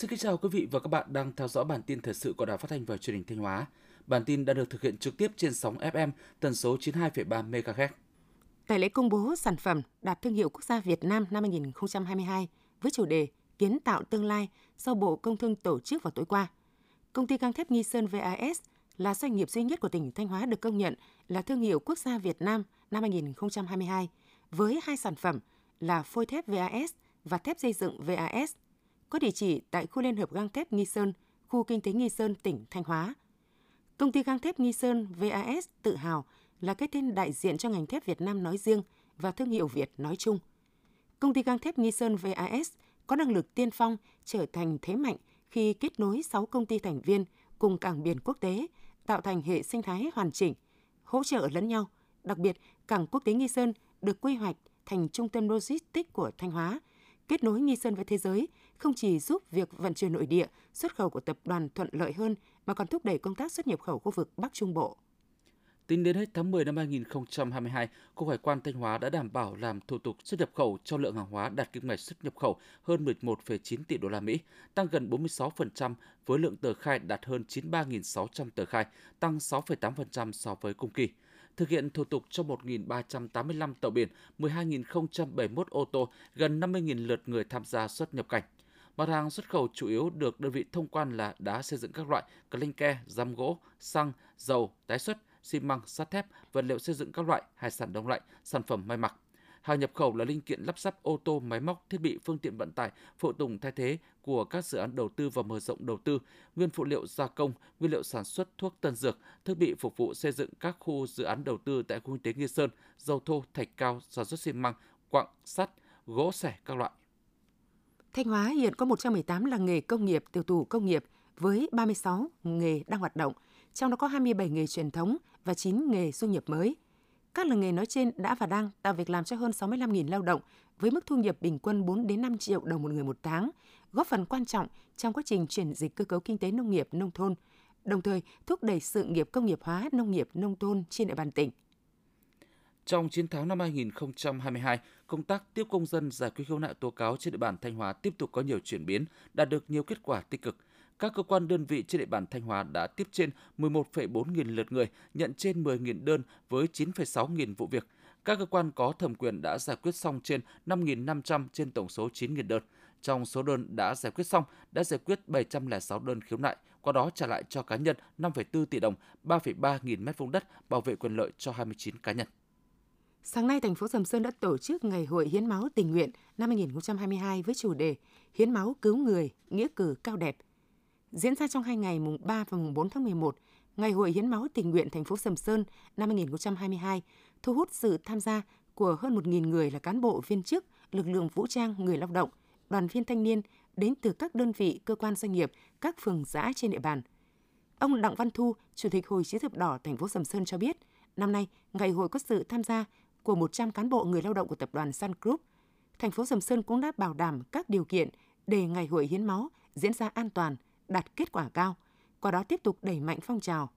Xin kính chào quý vị và các bạn đang theo dõi bản tin thời sự của Đài Phát thanh và Truyền hình Thanh Hóa. Bản tin đã được thực hiện trực tiếp trên sóng FM tần số 92,3 MHz. Tại lễ công bố sản phẩm đạt thương hiệu quốc gia Việt Nam năm 2022 với chủ đề Kiến tạo tương lai do Bộ Công Thương tổ chức vào tối qua. Công ty gang thép Nghi Sơn VAS là doanh nghiệp duy nhất của tỉnh Thanh Hóa được công nhận là thương hiệu quốc gia Việt Nam năm 2022 với hai sản phẩm là phôi thép VAS và thép xây dựng VAS có địa chỉ tại khu liên hợp gang thép Nghi Sơn, khu kinh tế Nghi Sơn, tỉnh Thanh Hóa. Công ty gang thép Nghi Sơn VAS tự hào là cái tên đại diện cho ngành thép Việt Nam nói riêng và thương hiệu Việt nói chung. Công ty gang thép Nghi Sơn VAS có năng lực tiên phong trở thành thế mạnh khi kết nối 6 công ty thành viên cùng cảng biển quốc tế, tạo thành hệ sinh thái hoàn chỉnh, hỗ trợ lẫn nhau. Đặc biệt, cảng quốc tế Nghi Sơn được quy hoạch thành trung tâm logistics của Thanh Hóa, kết nối Nghi Sơn với thế giới, không chỉ giúp việc vận chuyển nội địa, xuất khẩu của tập đoàn thuận lợi hơn mà còn thúc đẩy công tác xuất nhập khẩu khu vực Bắc Trung Bộ. Tính đến hết tháng 10 năm 2022, Cục Hải quan Thanh Hóa đã đảm bảo làm thủ tục xuất nhập khẩu cho lượng hàng hóa đạt kim ngạch xuất nhập khẩu hơn 11,9 tỷ đô la Mỹ, tăng gần 46% với lượng tờ khai đạt hơn 93.600 tờ khai, tăng 6,8% so với cùng kỳ thực hiện thủ tục cho 1.385 tàu biển, 12.071 ô tô, gần 50.000 lượt người tham gia xuất nhập cảnh. Mặt hàng xuất khẩu chủ yếu được đơn vị thông quan là đá xây dựng các loại, clinker, giam gỗ, xăng, dầu, tái xuất, xi măng, sắt thép, vật liệu xây dựng các loại, hải sản đông lạnh, sản phẩm may mặc. Hàng nhập khẩu là linh kiện lắp ráp ô tô, máy móc, thiết bị, phương tiện vận tải, phụ tùng thay thế của các dự án đầu tư và mở rộng đầu tư, nguyên phụ liệu gia công, nguyên liệu sản xuất thuốc tân dược, thiết bị phục vụ xây dựng các khu dự án đầu tư tại khu kinh tế Nghi Sơn, dầu thô, thạch cao, sản xuất xi măng, quặng, sắt, gỗ sẻ các loại. Thanh Hóa hiện có 118 làng nghề công nghiệp, tiểu thủ công nghiệp với 36 nghề đang hoạt động, trong đó có 27 nghề truyền thống và 9 nghề du nhập mới. Các làng nghề nói trên đã và đang tạo việc làm cho hơn 65.000 lao động với mức thu nhập bình quân 4 đến 5 triệu đồng một người một tháng, góp phần quan trọng trong quá trình chuyển dịch cơ cấu kinh tế nông nghiệp nông thôn, đồng thời thúc đẩy sự nghiệp công nghiệp hóa nông nghiệp nông thôn trên địa bàn tỉnh. Trong 9 tháng năm 2022, công tác tiếp công dân giải quyết khiếu nại tố cáo trên địa bàn Thanh Hóa tiếp tục có nhiều chuyển biến, đạt được nhiều kết quả tích cực. Các cơ quan đơn vị trên địa bàn Thanh Hóa đã tiếp trên 11,4 nghìn lượt người, nhận trên 10 nghìn đơn với 9,6 nghìn vụ việc. Các cơ quan có thẩm quyền đã giải quyết xong trên 5.500 trên tổng số 9.000 đơn. Trong số đơn đã giải quyết xong, đã giải quyết 706 đơn khiếu nại, qua đó trả lại cho cá nhân 5,4 tỷ đồng, 3,3 nghìn mét vuông đất, bảo vệ quyền lợi cho 29 cá nhân. Sáng nay, thành phố Sầm Sơn đã tổ chức Ngày hội Hiến máu tình nguyện năm 2022 với chủ đề Hiến máu cứu người, nghĩa cử cao đẹp. Diễn ra trong hai ngày mùng 3 và mùng 4 tháng 11, Ngày hội Hiến máu tình nguyện thành phố Sầm Sơn năm 2022 thu hút sự tham gia của hơn 1.000 người là cán bộ viên chức, lực lượng vũ trang, người lao động, đoàn viên thanh niên đến từ các đơn vị, cơ quan doanh nghiệp, các phường xã trên địa bàn. Ông Đặng Văn Thu, Chủ tịch Hội Chữ thập đỏ thành phố Sầm Sơn cho biết, năm nay ngày hội có sự tham gia của 100 cán bộ người lao động của tập đoàn Sun Group. Thành phố Sầm Sơn cũng đã bảo đảm các điều kiện để ngày hội hiến máu diễn ra an toàn, đạt kết quả cao, qua đó tiếp tục đẩy mạnh phong trào.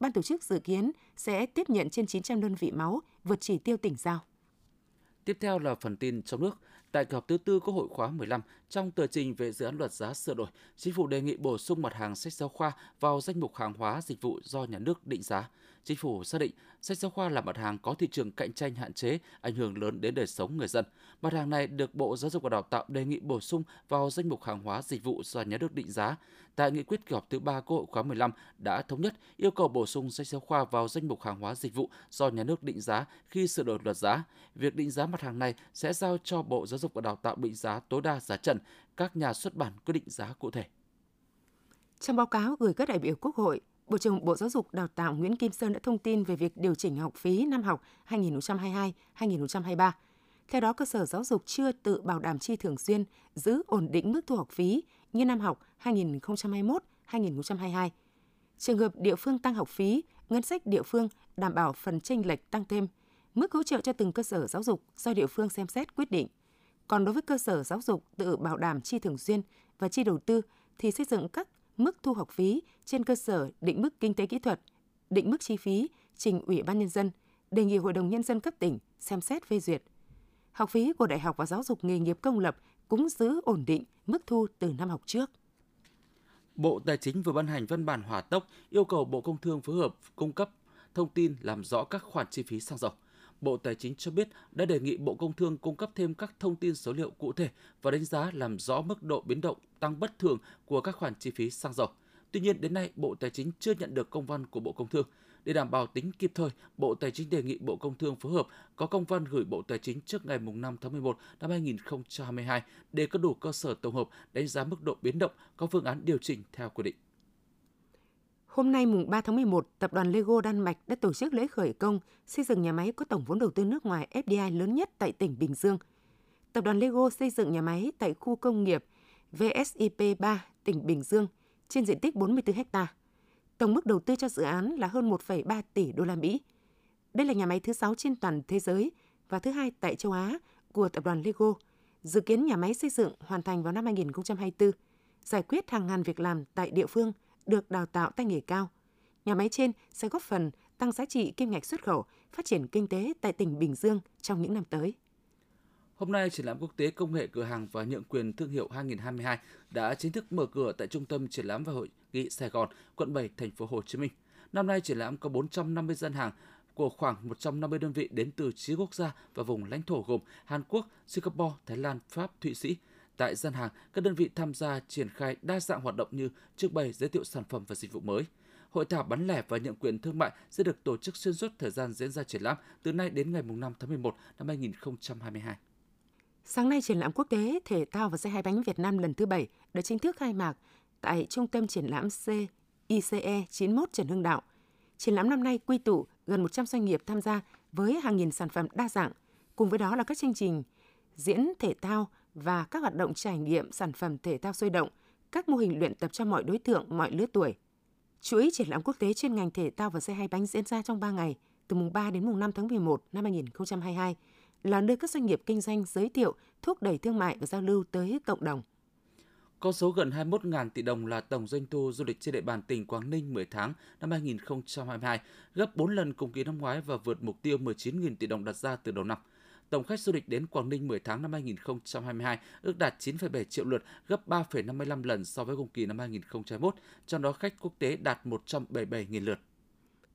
Ban tổ chức dự kiến sẽ tiếp nhận trên 900 đơn vị máu vượt chỉ tiêu tỉnh giao. Tiếp theo là phần tin trong nước. Tại kỳ họp thứ tư Quốc hội khóa 15, trong tờ trình về dự án luật giá sửa đổi, Chính phủ đề nghị bổ sung mặt hàng sách giáo khoa vào danh mục hàng hóa dịch vụ do nhà nước định giá. Chính phủ xác định sách giáo khoa là mặt hàng có thị trường cạnh tranh hạn chế, ảnh hưởng lớn đến đời sống người dân. Mặt hàng này được Bộ Giáo dục và Đào tạo đề nghị bổ sung vào danh mục hàng hóa dịch vụ do nhà nước định giá. Tại nghị quyết kỳ họp thứ ba Quốc hội khóa 15 đã thống nhất yêu cầu bổ sung sách giáo khoa vào danh mục hàng hóa dịch vụ do nhà nước định giá khi sửa đổi luật giá. Việc định giá mặt hàng này sẽ giao cho Bộ Giáo dục và Đào tạo định giá tối đa giá trần, các nhà xuất bản quyết định giá cụ thể. Trong báo cáo gửi các đại biểu Quốc hội, Bộ trưởng Bộ Giáo dục Đào tạo Nguyễn Kim Sơn đã thông tin về việc điều chỉnh học phí năm học 2022-2023. Theo đó, cơ sở giáo dục chưa tự bảo đảm chi thường xuyên, giữ ổn định mức thu học phí như năm học 2021-2022. Trường hợp địa phương tăng học phí, ngân sách địa phương đảm bảo phần chênh lệch tăng thêm, mức hỗ trợ cho từng cơ sở giáo dục do địa phương xem xét quyết định. Còn đối với cơ sở giáo dục tự bảo đảm chi thường xuyên và chi đầu tư thì xây dựng các mức thu học phí trên cơ sở định mức kinh tế kỹ thuật, định mức chi phí trình Ủy ban nhân dân, đề nghị Hội đồng nhân dân cấp tỉnh xem xét phê duyệt. Học phí của đại học và giáo dục nghề nghiệp công lập cũng giữ ổn định mức thu từ năm học trước. Bộ Tài chính vừa ban hành văn bản hỏa tốc yêu cầu Bộ Công Thương phối hợp cung cấp thông tin làm rõ các khoản chi phí xăng dầu. Bộ Tài chính cho biết đã đề nghị Bộ Công Thương cung cấp thêm các thông tin số liệu cụ thể và đánh giá làm rõ mức độ biến động tăng bất thường của các khoản chi phí xăng dầu. Tuy nhiên, đến nay, Bộ Tài chính chưa nhận được công văn của Bộ Công Thương. Để đảm bảo tính kịp thời, Bộ Tài chính đề nghị Bộ Công Thương phối hợp có công văn gửi Bộ Tài chính trước ngày 5 tháng 11 năm 2022 để có đủ cơ sở tổng hợp đánh giá mức độ biến động, có phương án điều chỉnh theo quy định. Hôm nay mùng 3 tháng 11, tập đoàn Lego Đan Mạch đã tổ chức lễ khởi công xây dựng nhà máy có tổng vốn đầu tư nước ngoài FDI lớn nhất tại tỉnh Bình Dương. Tập đoàn Lego xây dựng nhà máy tại khu công nghiệp VSIP 3, tỉnh Bình Dương, trên diện tích 44 ha. Tổng mức đầu tư cho dự án là hơn 1,3 tỷ đô la Mỹ. Đây là nhà máy thứ 6 trên toàn thế giới và thứ hai tại châu Á của tập đoàn Lego. Dự kiến nhà máy xây dựng hoàn thành vào năm 2024, giải quyết hàng ngàn việc làm tại địa phương – được đào tạo tay nghề cao. Nhà máy trên sẽ góp phần tăng giá trị kim ngạch xuất khẩu, phát triển kinh tế tại tỉnh Bình Dương trong những năm tới. Hôm nay, triển lãm quốc tế công nghệ cửa hàng và nhượng quyền thương hiệu 2022 đã chính thức mở cửa tại Trung tâm Triển lãm và Hội nghị Sài Gòn, quận 7, thành phố Hồ Chí Minh. Năm nay, triển lãm có 450 gian hàng của khoảng 150 đơn vị đến từ 9 quốc gia và vùng lãnh thổ gồm Hàn Quốc, Singapore, Thái Lan, Pháp, Thụy Sĩ, Tại gian hàng, các đơn vị tham gia triển khai đa dạng hoạt động như trưng bày giới thiệu sản phẩm và dịch vụ mới. Hội thảo bán lẻ và nhượng quyền thương mại sẽ được tổ chức xuyên suốt thời gian diễn ra triển lãm từ nay đến ngày 5 tháng 11 năm 2022. Sáng nay, triển lãm quốc tế thể thao và xe hai bánh Việt Nam lần thứ 7 đã chính thức khai mạc tại Trung tâm Triển lãm C ICE 91 Trần Hưng Đạo. Triển lãm năm nay quy tụ gần 100 doanh nghiệp tham gia với hàng nghìn sản phẩm đa dạng. Cùng với đó là các chương trình diễn thể thao và các hoạt động trải nghiệm sản phẩm thể thao sôi động, các mô hình luyện tập cho mọi đối tượng, mọi lứa tuổi. Chuỗi triển lãm quốc tế chuyên ngành thể thao và xe hai bánh diễn ra trong 3 ngày, từ mùng 3 đến mùng 5 tháng 11 năm 2022, là nơi các doanh nghiệp kinh doanh giới thiệu, thúc đẩy thương mại và giao lưu tới cộng đồng. Con số gần 21.000 tỷ đồng là tổng doanh thu du lịch trên địa bàn tỉnh Quảng Ninh 10 tháng năm 2022, gấp 4 lần cùng kỳ năm ngoái và vượt mục tiêu 19.000 tỷ đồng đặt ra từ đầu năm tổng khách du lịch đến Quảng Ninh 10 tháng năm 2022 ước đạt 9,7 triệu lượt, gấp 3,55 lần so với cùng kỳ năm 2021, trong đó khách quốc tế đạt 177.000 lượt.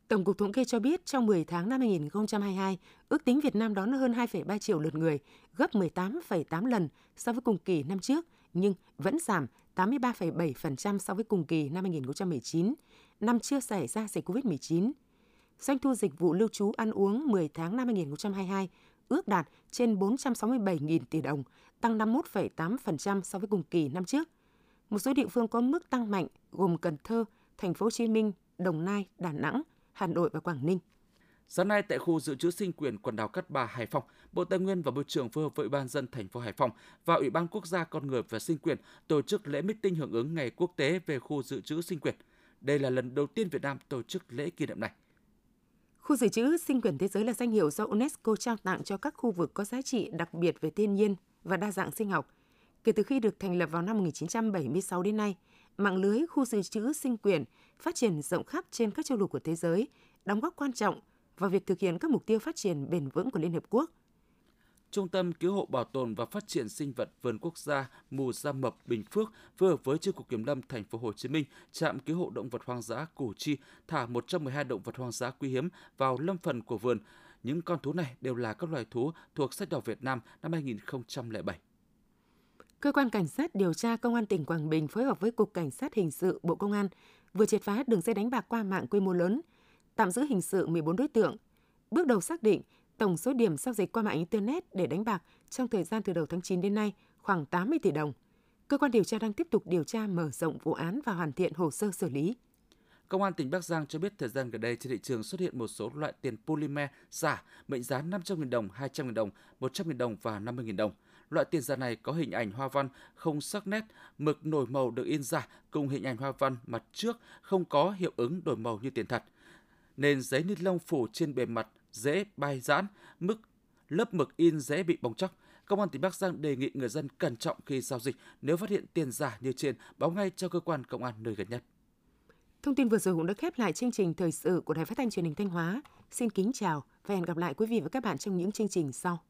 Tổng cục Thống kê cho biết trong 10 tháng năm 2022, ước tính Việt Nam đón hơn 2,3 triệu lượt người, gấp 18,8 lần so với cùng kỳ năm trước, nhưng vẫn giảm 83,7% so với cùng kỳ năm 2019, năm chưa xảy ra dịch COVID-19. Doanh thu dịch vụ lưu trú ăn uống 10 tháng năm 2022 ước đạt trên 467.000 tỷ đồng, tăng 51,8% so với cùng kỳ năm trước. Một số địa phương có mức tăng mạnh gồm Cần Thơ, Thành phố Hồ Chí Minh, Đồng Nai, Đà Nẵng, Hà Nội và Quảng Ninh. Sáng nay tại khu dự trữ sinh quyền quần đảo Cát Bà, Hải Phòng, Bộ Tài nguyên và Môi trường phối hợp với Ủy ban dân thành phố Hải Phòng và Ủy ban Quốc gia Con người và Sinh quyền tổ chức lễ meeting hưởng ứng Ngày Quốc tế về khu dự trữ sinh quyền. Đây là lần đầu tiên Việt Nam tổ chức lễ kỷ niệm này. Khu dự trữ sinh quyền thế giới là danh hiệu do UNESCO trao tặng cho các khu vực có giá trị đặc biệt về thiên nhiên và đa dạng sinh học. Kể từ khi được thành lập vào năm 1976 đến nay, mạng lưới khu dự trữ sinh quyền phát triển rộng khắp trên các châu lục của thế giới, đóng góp quan trọng vào việc thực hiện các mục tiêu phát triển bền vững của Liên Hợp Quốc – Trung tâm Cứu hộ Bảo tồn và Phát triển sinh vật Vườn Quốc gia Mù Gia Mập Bình Phước phối hợp với Chi cục Kiểm lâm thành phố Hồ Chí Minh, trạm cứu hộ động vật hoang dã Củ Chi thả 112 động vật hoang dã quý hiếm vào lâm phần của vườn. Những con thú này đều là các loài thú thuộc sách đỏ Việt Nam năm 2007. Cơ quan Cảnh sát điều tra Công an tỉnh Quảng Bình phối hợp với Cục Cảnh sát Hình sự Bộ Công an vừa triệt phá đường dây đánh bạc qua mạng quy mô lớn, tạm giữ hình sự 14 đối tượng. Bước đầu xác định Tổng số điểm giao dịch qua mạng Internet để đánh bạc trong thời gian từ đầu tháng 9 đến nay khoảng 80 tỷ đồng. Cơ quan điều tra đang tiếp tục điều tra mở rộng vụ án và hoàn thiện hồ sơ xử lý. Công an tỉnh Bắc Giang cho biết thời gian gần đây trên thị trường xuất hiện một số loại tiền polymer giả mệnh giá 500.000 đồng, 200.000 đồng, 100.000 đồng và 50.000 đồng. Loại tiền giả này có hình ảnh hoa văn không sắc nét, mực nổi màu được in giả cùng hình ảnh hoa văn mặt trước không có hiệu ứng đổi màu như tiền thật. Nền giấy ni lông phủ trên bề mặt dễ bay giãn, mức lớp mực in dễ bị bong chóc. Công an tỉnh Bắc Giang đề nghị người dân cẩn trọng khi giao dịch, nếu phát hiện tiền giả như trên, báo ngay cho cơ quan công an nơi gần nhất. Thông tin vừa rồi cũng đã khép lại chương trình thời sự của Đài Phát thanh Truyền hình Thanh Hóa. Xin kính chào và hẹn gặp lại quý vị và các bạn trong những chương trình sau.